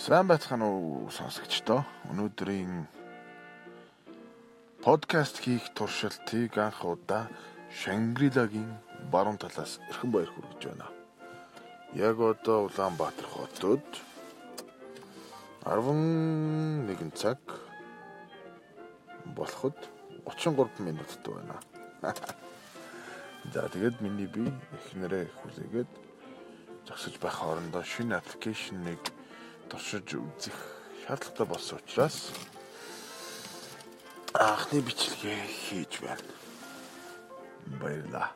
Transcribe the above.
Сайн байцгаана уу сонсогчдоо. Өнөөдрийн подкаст хийх туршилтыг анх удаа Шангрилагийн баруун талаас эрхэн баяр хүргэж байна. Яг одоо Улаанбаатар хотод 11 цаг болоход 33 минуттай байна. За тэгээд миний би эхнэрээ хүлээгээд зогсож байх хоорондоо шинэ аппликейшнийг туршиж үзэх шаардлагатай болсон учраас анхны бичлэгээ хийж байна. Баярлалаа.